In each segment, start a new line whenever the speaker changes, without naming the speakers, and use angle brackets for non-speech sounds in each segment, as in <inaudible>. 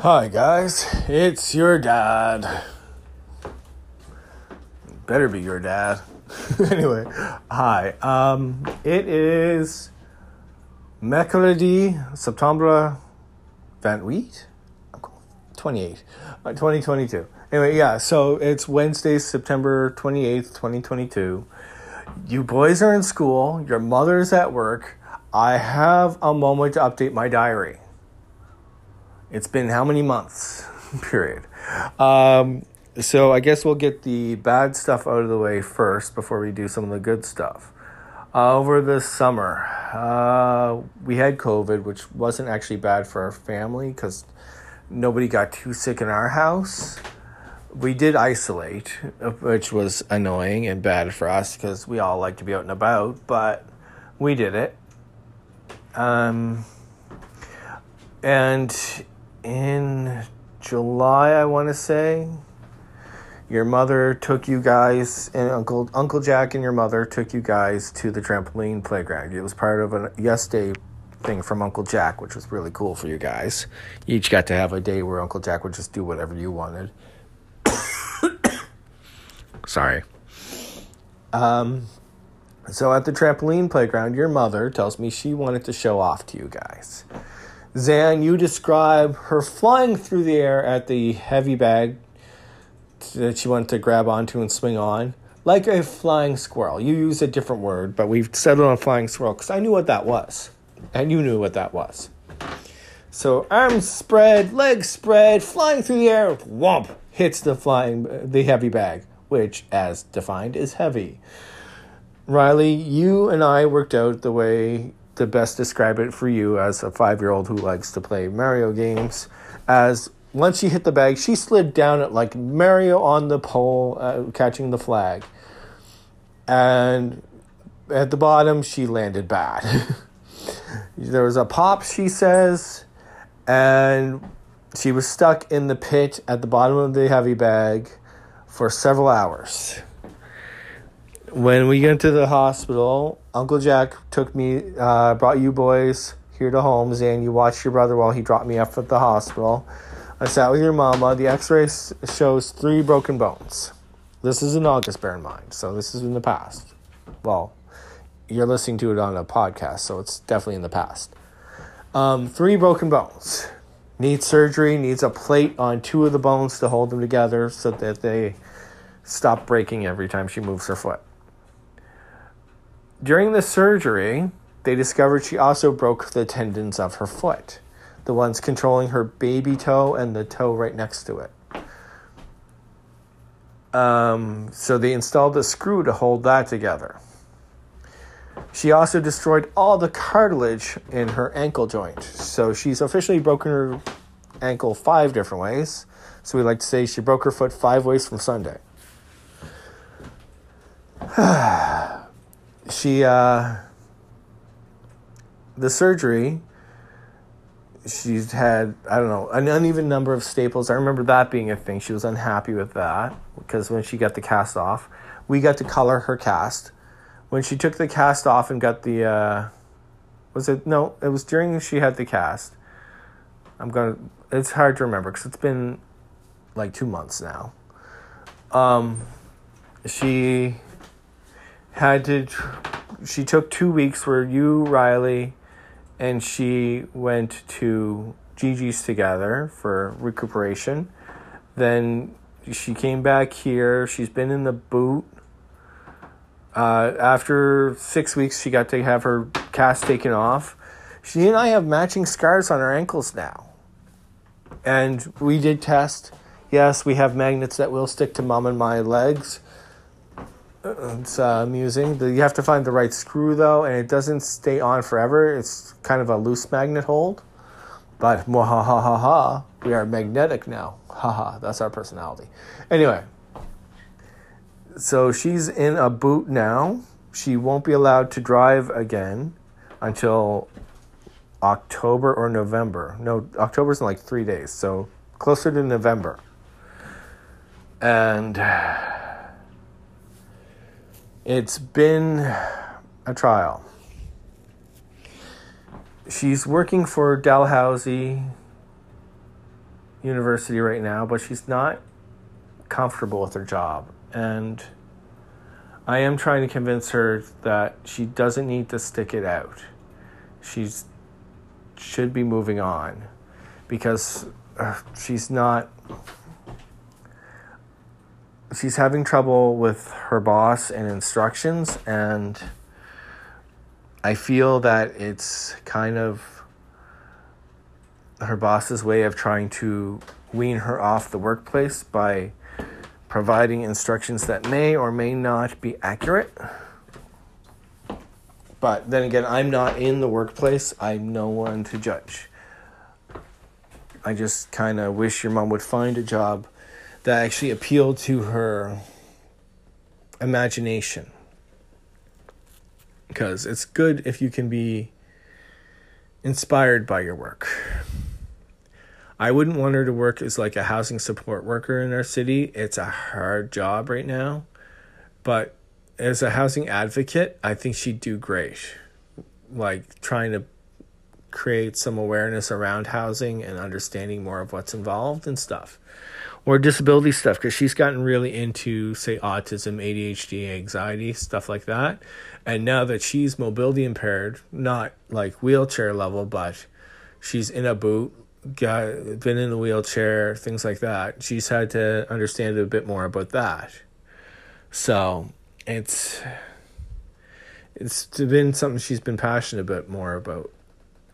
Hi, guys. It's your dad. Better be your dad. <laughs> anyway, hi. Um, it is Mercredi, September 28? 28, uh, 2022. Anyway, yeah, so it's Wednesday, September 28th, 2022. You boys are in school, your mother's at work. I have a moment to update my diary. It's been how many months? <laughs> Period. Um, so I guess we'll get the bad stuff out of the way first before we do some of the good stuff. Uh, over the summer, uh, we had COVID, which wasn't actually bad for our family because nobody got too sick in our house. We did isolate, which was annoying and bad for us because we all like to be out and about, but we did it. Um, and in July, I want to say, your mother took you guys and Uncle Uncle Jack and your mother took you guys to the trampoline playground. It was part of a yes day thing from Uncle Jack, which was really cool for you guys. You each got to have a day where Uncle Jack would just do whatever you wanted. <coughs> Sorry. Um, so at the trampoline playground, your mother tells me she wanted to show off to you guys. Zan, you describe her flying through the air at the heavy bag that she wanted to grab onto and swing on, like a flying squirrel. You use a different word, but we've settled on flying squirrel because I knew what that was. And you knew what that was. So arms spread, legs spread, flying through the air, whomp, hits the flying the heavy bag, which, as defined, is heavy. Riley, you and I worked out the way to best describe it for you as a five year old who likes to play Mario games. As once she hit the bag, she slid down it like Mario on the pole, uh, catching the flag. And at the bottom, she landed bad. <laughs> there was a pop, she says, and she was stuck in the pit at the bottom of the heavy bag for several hours. When we went to the hospital, Uncle Jack took me, uh, brought you boys here to Holmes, and you watched your brother while he dropped me off at the hospital. I sat with your mama. The x ray shows three broken bones. This is in August, bear in mind. So this is in the past. Well, you're listening to it on a podcast, so it's definitely in the past. Um, three broken bones. Needs surgery, needs a plate on two of the bones to hold them together so that they stop breaking every time she moves her foot. During the surgery, they discovered she also broke the tendons of her foot, the ones controlling her baby toe and the toe right next to it. Um, so they installed a screw to hold that together. She also destroyed all the cartilage in her ankle joint. So she's officially broken her ankle five different ways. So we like to say she broke her foot five ways from Sunday. <sighs> <sighs> she uh, the surgery she's had i don't know an uneven number of staples. I remember that being a thing. She was unhappy with that because when she got the cast off we got to color her cast. When she took the cast off and got the uh, was it no it was during she had the cast. I'm gonna it's hard to remember because it's been like two months now. Um she had to she took two weeks where you riley and she went to gigi's together for recuperation. Then she came back here. She's been in the boot. Uh, after six weeks she got to have her cast taken off. She and i have matching scars on our ankles now. And we did test. Yes we have magnets that will stick to mom and my legs it's uh, amusing. You have to find the right screw though, and it doesn't stay on forever. It's kind of a loose magnet hold. But ha ha ha ha, we are magnetic now. Ha ha, that's our personality. Anyway, so she's in a boot now. She won't be allowed to drive again until October or November. No, October's in like three days, so closer to November. And it's been a trial. She's working for Dalhousie university right now, but she's not comfortable with her job. And I am trying to convince her that she doesn't need to stick it out. She's should be moving on because uh, she's not she's having trouble with her boss and instructions and I feel that it's kind of her boss's way of trying to wean her off the workplace by providing instructions that may or may not be accurate. But then again, I'm not in the workplace. I'm no one to judge. I just kind of wish your mom would find a job that actually appealed to her imagination. Because it's good if you can be inspired by your work. I wouldn't want her to work as like a housing support worker in our city. It's a hard job right now. But as a housing advocate, I think she'd do great. Like trying to create some awareness around housing and understanding more of what's involved and stuff. Or disability stuff, because she's gotten really into, say, autism, ADHD, anxiety, stuff like that. And now that she's mobility impaired, not like wheelchair level, but she's in a boot, got been in the wheelchair, things like that. She's had to understand a bit more about that. So it's it's been something she's been passionate a bit more about,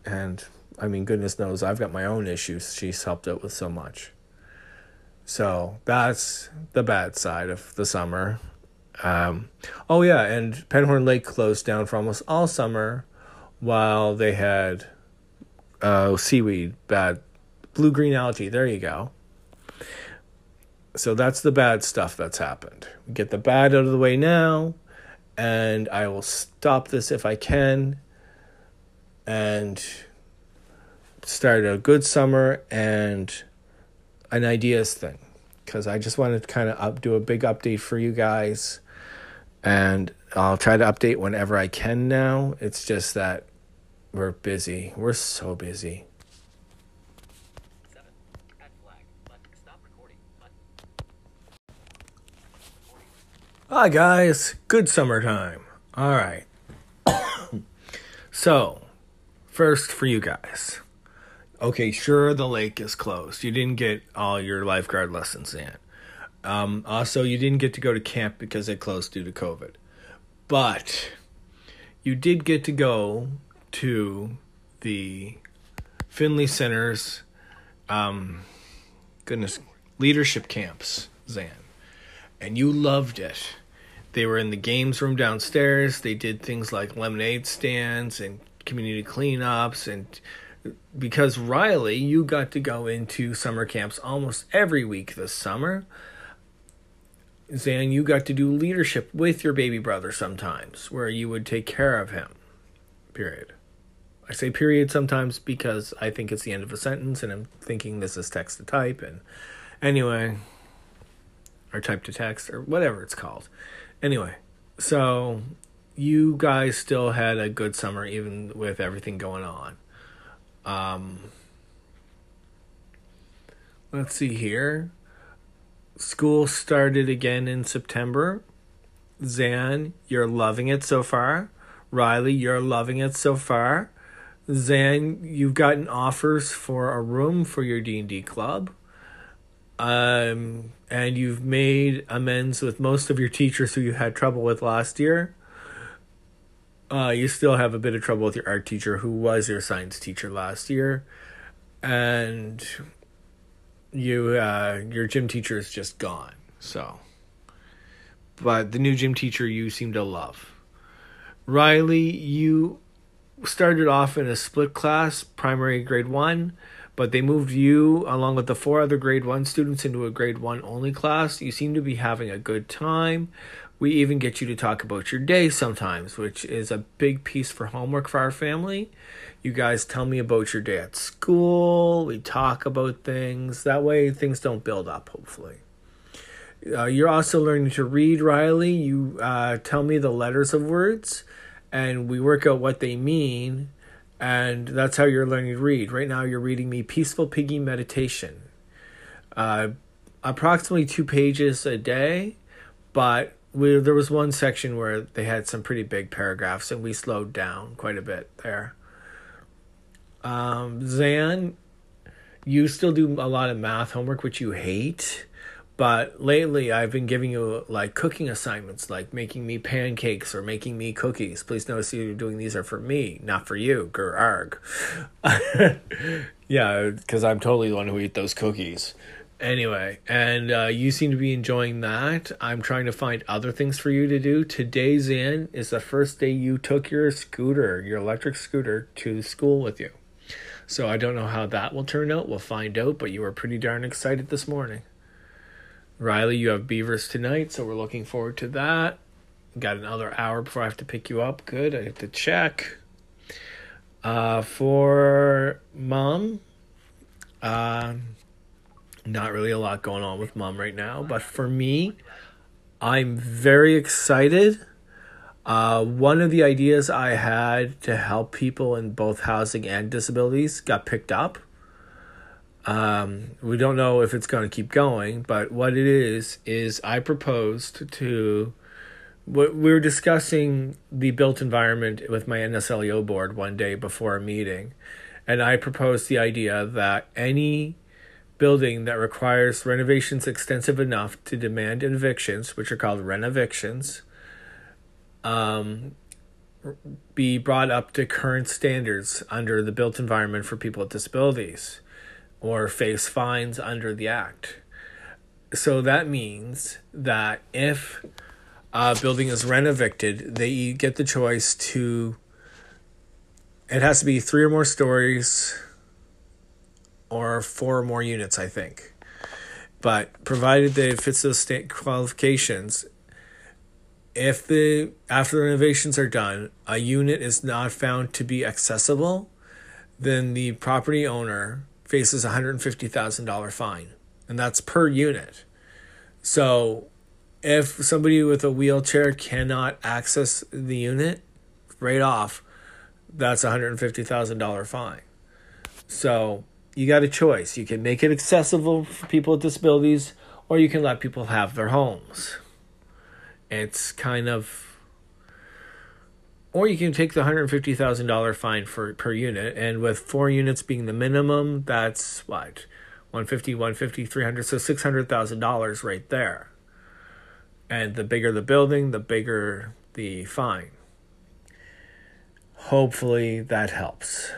and I mean, goodness knows I've got my own issues. She's helped out with so much. So that's the bad side of the summer. Um, oh yeah, and Penhorn Lake closed down for almost all summer, while they had uh, seaweed, bad blue green algae. There you go. So that's the bad stuff that's happened. We Get the bad out of the way now, and I will stop this if I can, and start a good summer and an ideas thing because I just wanted to kind of up, do a big update for you guys. And I'll try to update whenever I can now. It's just that we're busy. We're so busy. Hi, guys. Good summertime. All right. <coughs> so, first for you guys. Okay, sure, the lake is closed. You didn't get all your lifeguard lessons in. Um, also, you didn't get to go to camp because it closed due to COVID. But you did get to go to the Findlay Center's, um, goodness, leadership camps, Zan. And you loved it. They were in the games room downstairs. They did things like lemonade stands and community cleanups and because Riley, you got to go into summer camps almost every week this summer. Zan, you got to do leadership with your baby brother sometimes, where you would take care of him. Period. I say period sometimes because I think it's the end of a sentence and I'm thinking this is text to type and anyway, or type to text or whatever it's called. Anyway, so you guys still had a good summer even with everything going on. Um, let's see here. School started again in September. Zan, you're loving it so far. Riley, you're loving it so far. Zan, you've gotten offers for a room for your D&D club. Um, and you've made amends with most of your teachers who you had trouble with last year. Uh, you still have a bit of trouble with your art teacher who was your science teacher last year. And you uh, your gym teacher is just gone. So but the new gym teacher you seem to love. Riley, you started off in a split class, primary grade 1 but they moved you along with the four other grade 1 students into a grade 1 only class. You seem to be having a good time. We even get you to talk about your day sometimes, which is a big piece for homework for our family. You guys tell me about your day at school. We talk about things. That way, things don't build up, hopefully. Uh, you're also learning to read, Riley. You uh, tell me the letters of words, and we work out what they mean and that's how you're learning to read. Right now, you're reading me Peaceful Piggy Meditation. uh, approximately two pages a day, but we there was one section where they had some pretty big paragraphs, and we slowed down quite a bit there. Um, Zan, you still do a lot of math homework, which you hate. But lately, I've been giving you like cooking assignments, like making me pancakes or making me cookies. Please notice you're doing these are for me, not for you. Gur arg. <laughs> yeah, because I'm totally the one who eat those cookies. Anyway, and uh, you seem to be enjoying that. I'm trying to find other things for you to do. Today's in is the first day you took your scooter, your electric scooter, to school with you. So I don't know how that will turn out. We'll find out, but you were pretty darn excited this morning. Riley, you have Beavers tonight, so we're looking forward to that. Got another hour before I have to pick you up. Good. I have to check. Uh, for mom, uh, not really a lot going on with mom right now, but for me, I'm very excited. Uh, one of the ideas I had to help people in both housing and disabilities got picked up. Um, we don't know if it's going to keep going, but what it is is I proposed to. We were discussing the built environment with my NSLEO board one day before a meeting, and I proposed the idea that any building that requires renovations extensive enough to demand evictions, which are called renovictions, um, be brought up to current standards under the built environment for people with disabilities or face fines under the act. So that means that if a building is renovicted, they get the choice to, it has to be three or more stories or four or more units, I think. But provided that it fits those state qualifications, if the after the renovations are done, a unit is not found to be accessible, then the property owner faces a $150,000 fine, and that's per unit. So if somebody with a wheelchair cannot access the unit, right off, that's a $150,000 fine. So you got a choice. You can make it accessible for people with disabilities, or you can let people have their homes. It's kind of or you can take the $150,000 fine for per unit and with four units being the minimum that's what 150 150 300 so $600,000 right there. And the bigger the building, the bigger the fine. Hopefully that helps.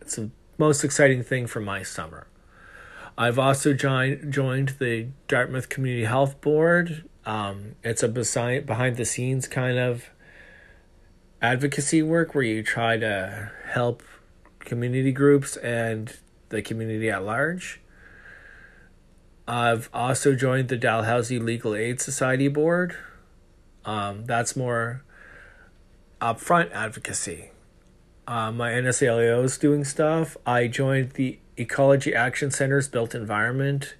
It's the most exciting thing for my summer. I've also joined joined the Dartmouth Community Health Board. Um, it's a behind the scenes kind of advocacy work where you try to help community groups and the community at large. I've also joined the Dalhousie Legal Aid Society board. Um, that's more upfront advocacy. Uh, my NSLEO is doing stuff. I joined the Ecology Action Center's Built Environment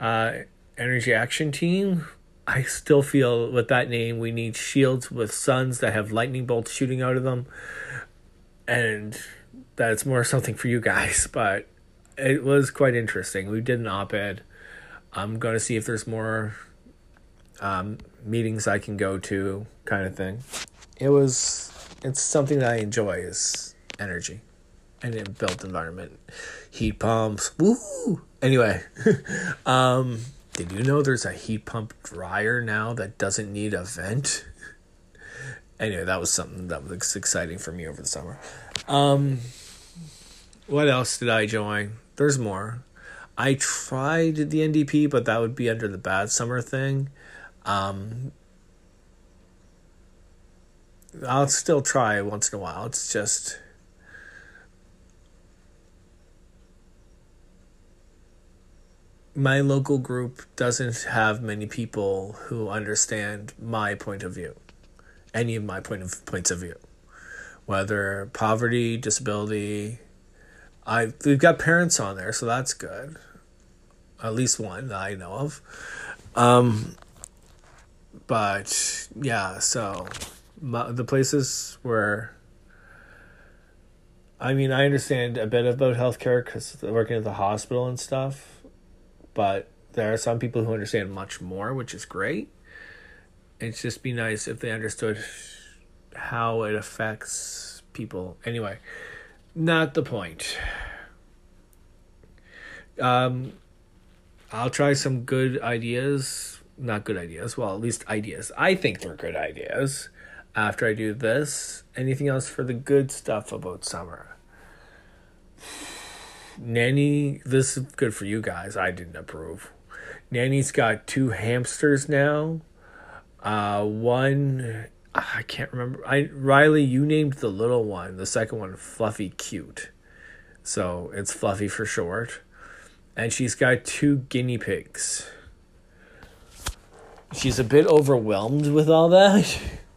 uh, Energy Action Team, I still feel with that name we need shields with suns that have lightning bolts shooting out of them, and that it's more something for you guys. <laughs> But it was quite interesting. We did an op-ed. I'm to see if there's more um, meetings I can go to, kind of thing. It was. It's something that I enjoy is energy, and in built environment, heat pumps. Woo! Anyway, <laughs> um did you know there's a heat pump dryer now that doesn't need a vent? <laughs> anyway, that was something that was exciting for me over the summer. Um, what else did I join? There's more. I tried the NDP, but that would be under the bad summer thing. Um, I'll still try once in a while. It's just my local group doesn't have many people who understand my point of view, any of my point of points of view, whether poverty, disability. I we've got parents on there, so that's good. At least one that I know of. Um, but yeah, so my, the places where I mean, I understand a bit about healthcare because working at the hospital and stuff but there are some people who understand much more, which is great. It's just be nice if they understood how it affects people. Anyway, not the point. Um, I'll try some good ideas. Not good ideas. Well, at least ideas. I think they're good ideas. After I do this, anything else for the good stuff about summer? Nanny, this is good for you guys. I didn't approve. Nanny's got two hamsters now. Uh, one, I can't remember. I Riley, you named the little one. The second one, Fluffy Cute. So it's Fluffy for short. And she's got two guinea pigs. She's a bit overwhelmed with all that. <laughs>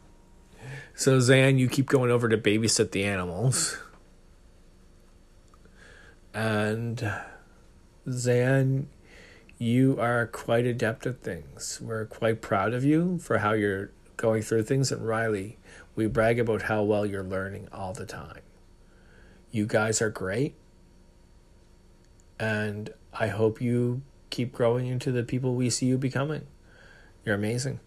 So, Zan, you keep going over to babysit the animals. And Zan, you are quite adept at things. We're quite proud of you for how you're going through things. And Riley, we brag about how well you're learning all the time. You guys are great. And I hope you keep growing into the people we see you becoming. You're amazing.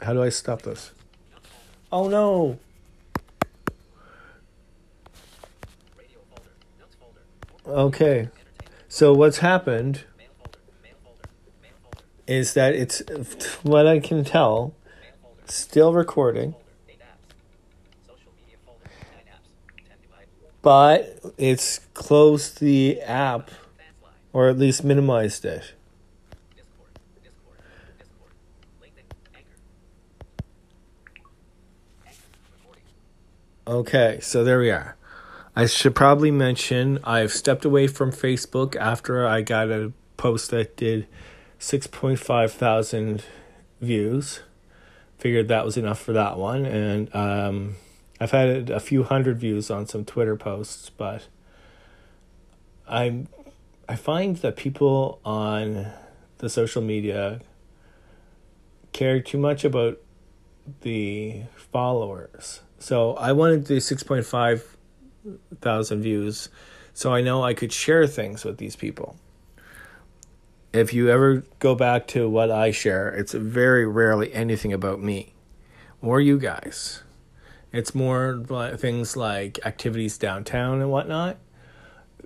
How do I stop this? Oh no! Okay. So what's happened is that it's what I can tell still recording. But it's closed the app or at least minimized it. Okay, so there we are. I should probably mention I've stepped away from Facebook after I got a post that did 6.5 thousand views. Figured that was enough for that one. And um, I've had a few hundred views on some Twitter posts, but I'm I find that people on the social media care too much about the followers so I wanted the 6.5 thousand views so I know I could share things with these people. If you ever go back to what I share, it's very rarely anything about me or you guys. It's more things like activities downtown and whatnot.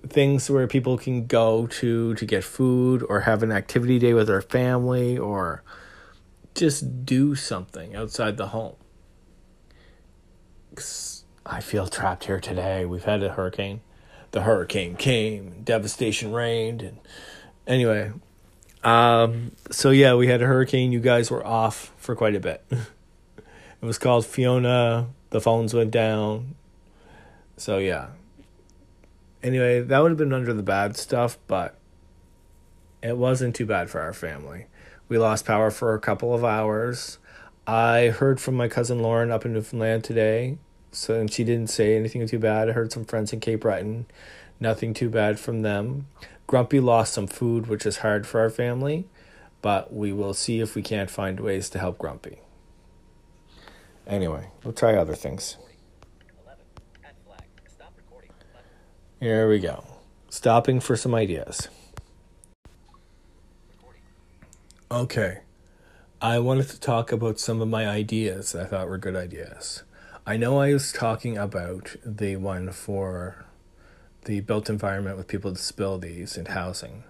Things where people can go to to get food or have an activity day with their family or just do something outside the home. I feel trapped here today. We've had a hurricane. The hurricane came, devastation reigned, and anyway, um, so yeah, we had a hurricane. You guys were off for quite a bit. <laughs> it was called Fiona. The phones went down. So yeah. Anyway, that would have been under the bad stuff, but it wasn't too bad for our family. We lost power for a couple of hours. I heard from my cousin Lauren up in Newfoundland today. So and she didn't say anything too bad. I heard some friends in Cape Breton, nothing too bad from them. Grumpy lost some food, which is hard for our family, but we will see if we can't find ways to help Grumpy. Anyway, we'll try other things. Here we go. Stopping for some ideas. Okay. I wanted to talk about some of my ideas that I thought were good ideas. I know I was talking about the one for the built environment with people with disabilities and housing.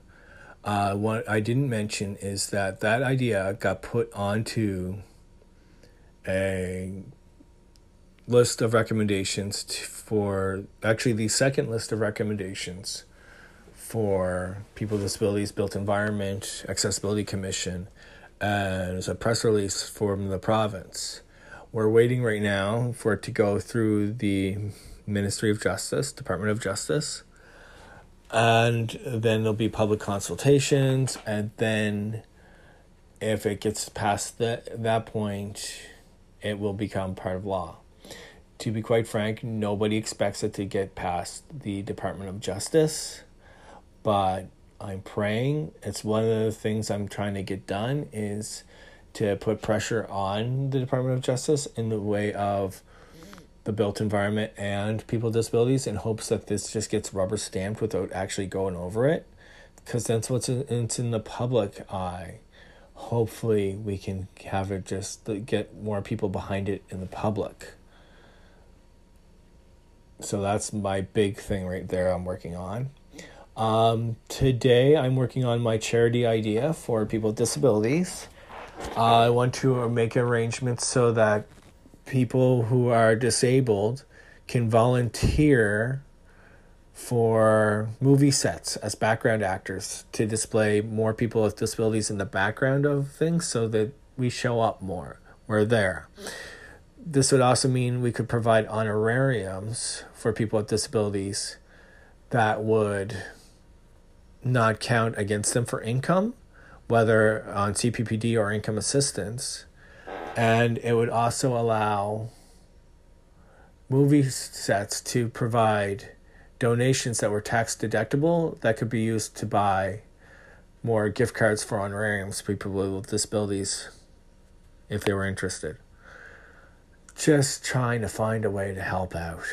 Uh, what I didn't mention is that that idea got put onto a list of recommendations for actually the second list of recommendations for people with disabilities built environment accessibility commission Uh, and it's a press release from the province. We're waiting right now for it to go through the Ministry of Justice, Department of Justice, and then there'll be public consultations, and then if it gets past that that point, it will become part of law. To be quite frank, nobody expects it to get past the Department of Justice, but I'm praying. It's one of the things I'm trying to get done is to put pressure on the Department of Justice in the way of the built environment and people with disabilities in hopes that this just gets rubber stamped without actually going over it because that's what's in, it's in the public eye hopefully we can have it just get more people behind it in the public so that's my big thing right there i'm working on um, today i'm working on my charity idea for people with disabilities uh, i want to make arrangements so that people who are disabled can volunteer for movie sets as background actors to display more people with disabilities in the background of things so that we show up more. We're there. This would also mean we could provide honorariums for people with disabilities that would not count against them for income, whether on CPPD or income assistance. And it would also allow movie sets to provide donations that were tax deductible that could be used to buy more gift cards for honorariums for people with disabilities if they were interested. Just trying to find a way to help out.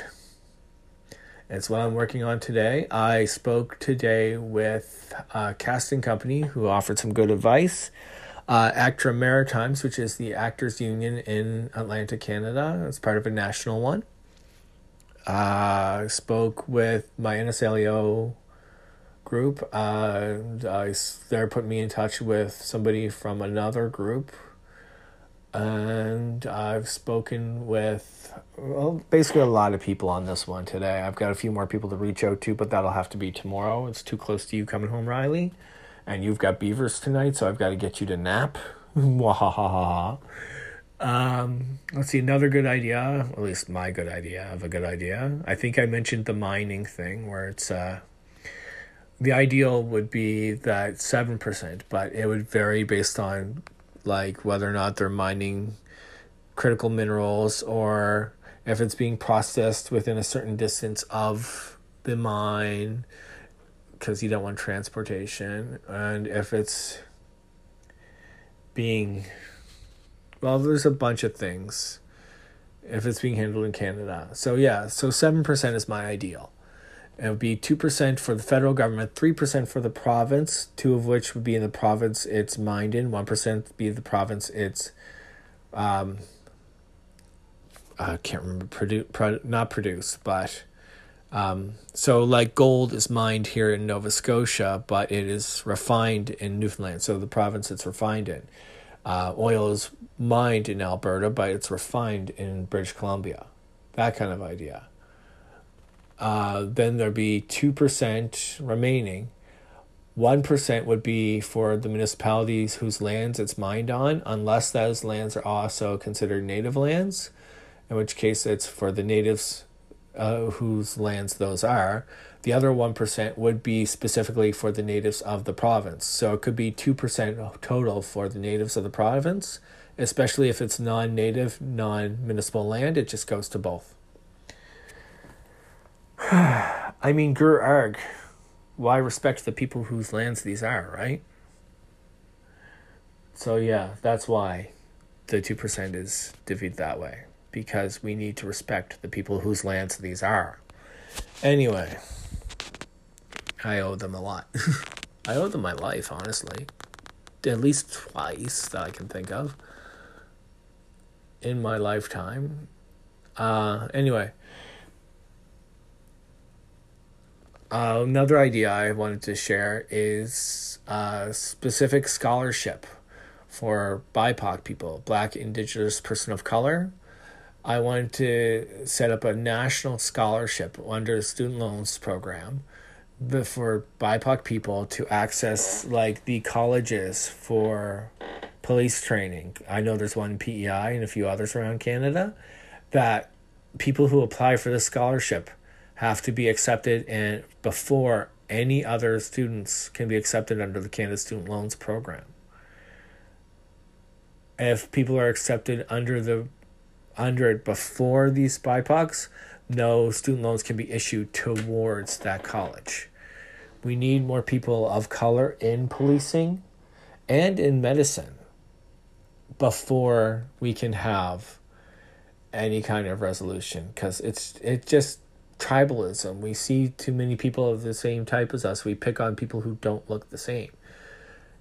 It's what I'm working on today. I spoke today with a casting company who offered some good advice. Uh, ACTRA Maritimes, which is the actors union in Atlantic, Canada. It's part of a national one. I uh, spoke with my NSLEO group. Uh, I, they put me in touch with somebody from another group. And I've spoken with well, basically a lot of people on this one today. I've got a few more people to reach out to, but that'll have to be tomorrow. It's too close to you coming home, Riley. And you've got beavers tonight, so I've got to get you to nap. <laughs> Wahahaha. Um, let's see, another good idea, at least my good idea of a good idea. I think I mentioned the mining thing where it's uh, the ideal would be that 7%, but it would vary based on like whether or not they're mining critical minerals or if it's being processed within a certain distance of the mine because you don't want transportation and if it's being well, there's a bunch of things if it's being handled in Canada. So, yeah, so 7% is my ideal. It would be 2% for the federal government, 3% for the province, two of which would be in the province it's mined in, 1% be the province it's, um, I can't remember, produce, pro, not produce, but, um, so like gold is mined here in Nova Scotia, but it is refined in Newfoundland. So the province it's refined in. Uh, oil is mined in Alberta, but it's refined in British Columbia. That kind of idea. Uh, then there'd be 2% remaining. 1% would be for the municipalities whose lands it's mined on, unless those lands are also considered native lands, in which case it's for the natives uh, whose lands those are. The other 1% would be specifically for the natives of the province. So it could be 2% total for the natives of the province, especially if it's non native, non municipal land, it just goes to both. <sighs> I mean, Gur Arg, why respect the people whose lands these are, right? So, yeah, that's why the 2% is divvied that way, because we need to respect the people whose lands these are. Anyway. I owe them a lot. <laughs> I owe them my life, honestly. At least twice that I can think of in my lifetime. Uh, anyway, uh, another idea I wanted to share is a specific scholarship for BIPOC people, Black, Indigenous, Person of Color. I wanted to set up a national scholarship under the student loans program for BIPOC people to access like the colleges for police training. I know there's one in PEI and a few others around Canada that people who apply for the scholarship have to be accepted and before any other students can be accepted under the Canada Student Loans program. If people are accepted under the under it before these BIPOCs, no student loans can be issued towards that college. We need more people of color in policing and in medicine before we can have any kind of resolution because it's it just tribalism. We see too many people of the same type as us. We pick on people who don't look the same.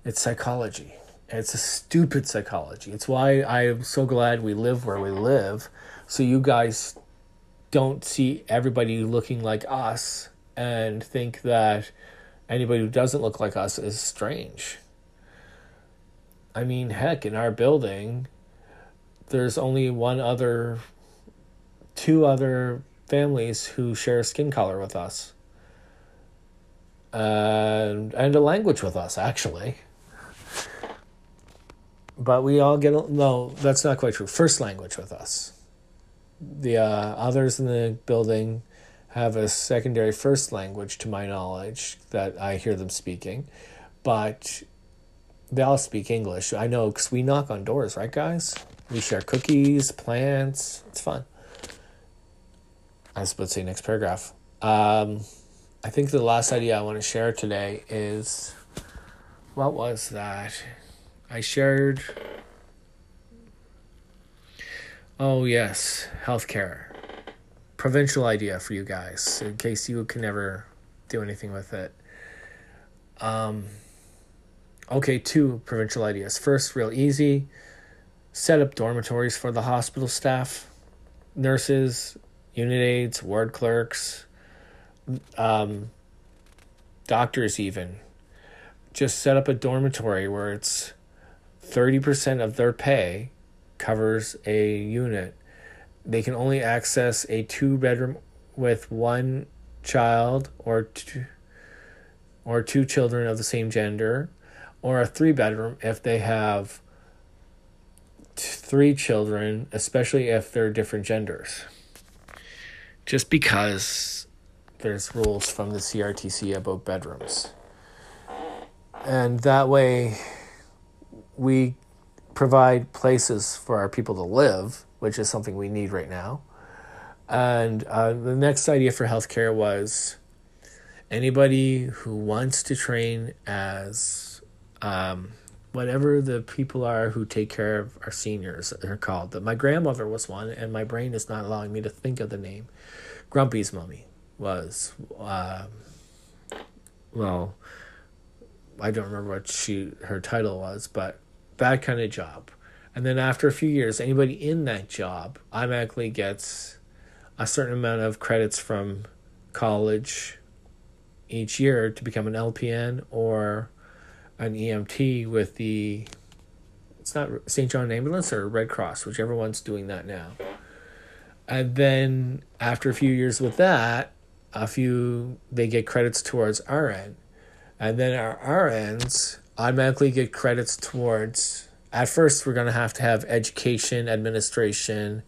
It's psychology. It's a stupid psychology. It's why I'm so glad we live where we live, so you guys don't see everybody looking like us and think that anybody who doesn't look like us is strange. I mean, heck, in our building, there's only one other, two other families who share skin color with us. And, and a language with us, actually. But we all get, no, that's not quite true. First language with us. The uh, others in the building have a secondary first language, to my knowledge, that I hear them speaking. But they all speak English. I know because we knock on doors, right, guys? We share cookies, plants. It's fun. I was about to say next paragraph. Um, I think the last idea I want to share today is what was that? I shared. Oh, yes, healthcare. Provincial idea for you guys, in case you can never do anything with it. Um, okay, two provincial ideas. First, real easy set up dormitories for the hospital staff, nurses, unit aides, ward clerks, um, doctors, even. Just set up a dormitory where it's 30% of their pay covers a unit. They can only access a two bedroom with one child or two, or two children of the same gender, or a three bedroom if they have three children, especially if they're different genders. Just because there's rules from the CRTC about bedrooms. And that way, we provide places for our people to live, which is something we need right now. And uh, the next idea for healthcare was anybody who wants to train as um, whatever the people are who take care of our seniors are called. My grandmother was one, and my brain is not allowing me to think of the name. Grumpy's mummy was, uh, well, I don't remember what she her title was, but that kind of job. And then after a few years, anybody in that job automatically gets a certain amount of credits from college each year to become an LPN or an EMT with the it's not St. John Ambulance or Red Cross, whichever one's doing that now. And then after a few years with that, a few they get credits towards RN. And then our RNs automatically get credits towards at first we're gonna have to have education, administration,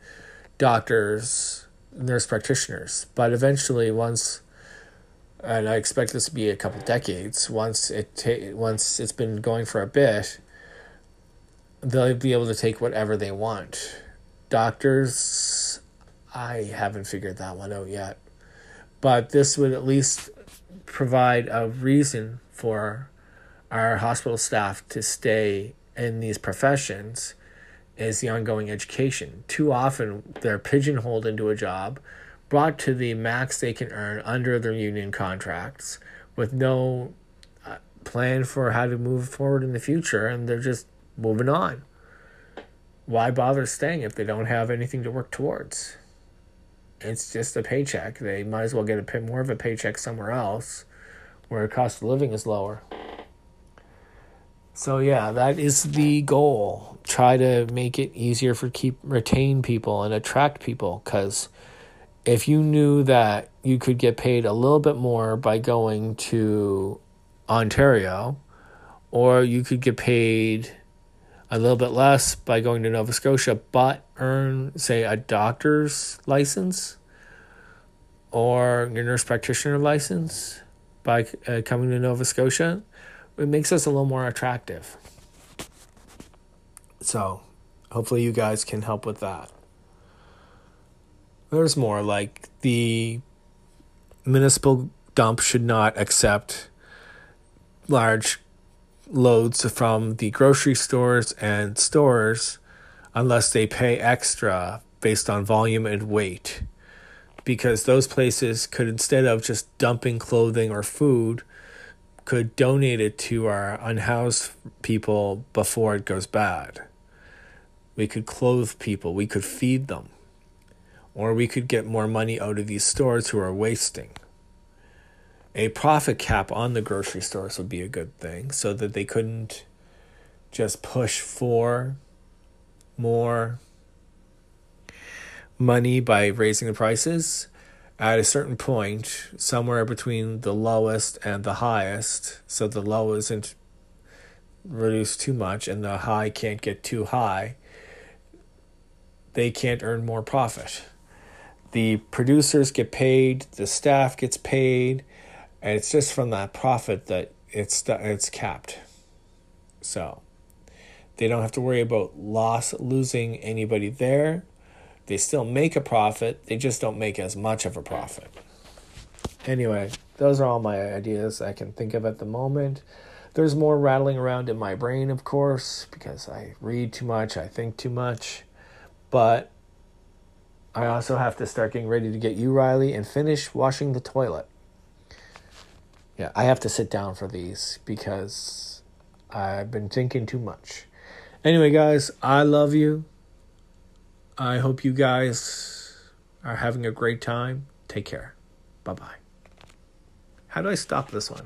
doctors, nurse practitioners. But eventually once and I expect this to be a couple decades. Once it ta- once it's been going for a bit, they'll be able to take whatever they want. Doctors, I haven't figured that one out yet, but this would at least provide a reason for our hospital staff to stay in these professions is the ongoing education. Too often they're pigeonholed into a job brought to the max they can earn under their union contracts with no uh, plan for how to move forward in the future and they're just moving on. Why bother staying if they don't have anything to work towards? It's just a paycheck. They might as well get a bit more of a paycheck somewhere else where cost of living is lower. So yeah, that is the goal. Try to make it easier for keep retain people and attract people cuz if you knew that you could get paid a little bit more by going to Ontario, or you could get paid a little bit less by going to Nova Scotia, but earn, say, a doctor's license or your nurse practitioner license by uh, coming to Nova Scotia, it makes us a little more attractive. So, hopefully, you guys can help with that. There's more like the municipal dump should not accept large loads from the grocery stores and stores unless they pay extra based on volume and weight because those places could instead of just dumping clothing or food could donate it to our unhoused people before it goes bad. We could clothe people. We could feed them. Or we could get more money out of these stores who are wasting. A profit cap on the grocery stores would be a good thing so that they couldn't just push for more money by raising the prices at a certain point somewhere between the lowest and the highest so the low isn't reduced too much and the high can't get too high they can't earn more profit the producers get paid the staff gets paid and it's just from that profit that it's it's capped. So they don't have to worry about loss losing anybody there. They still make a profit. They just don't make as much of a profit. Anyway, those are all my ideas I can think of at the moment. There's more rattling around in my brain, of course, because I read too much, I think too much. But I also have to start getting ready to get you, Riley, and finish washing the toilet yeah, I have to sit down for these because I've been thinking too much. Anyway, guys, I love you. I hope you guys are having a great time. Take care. Bye bye. How do I stop this one?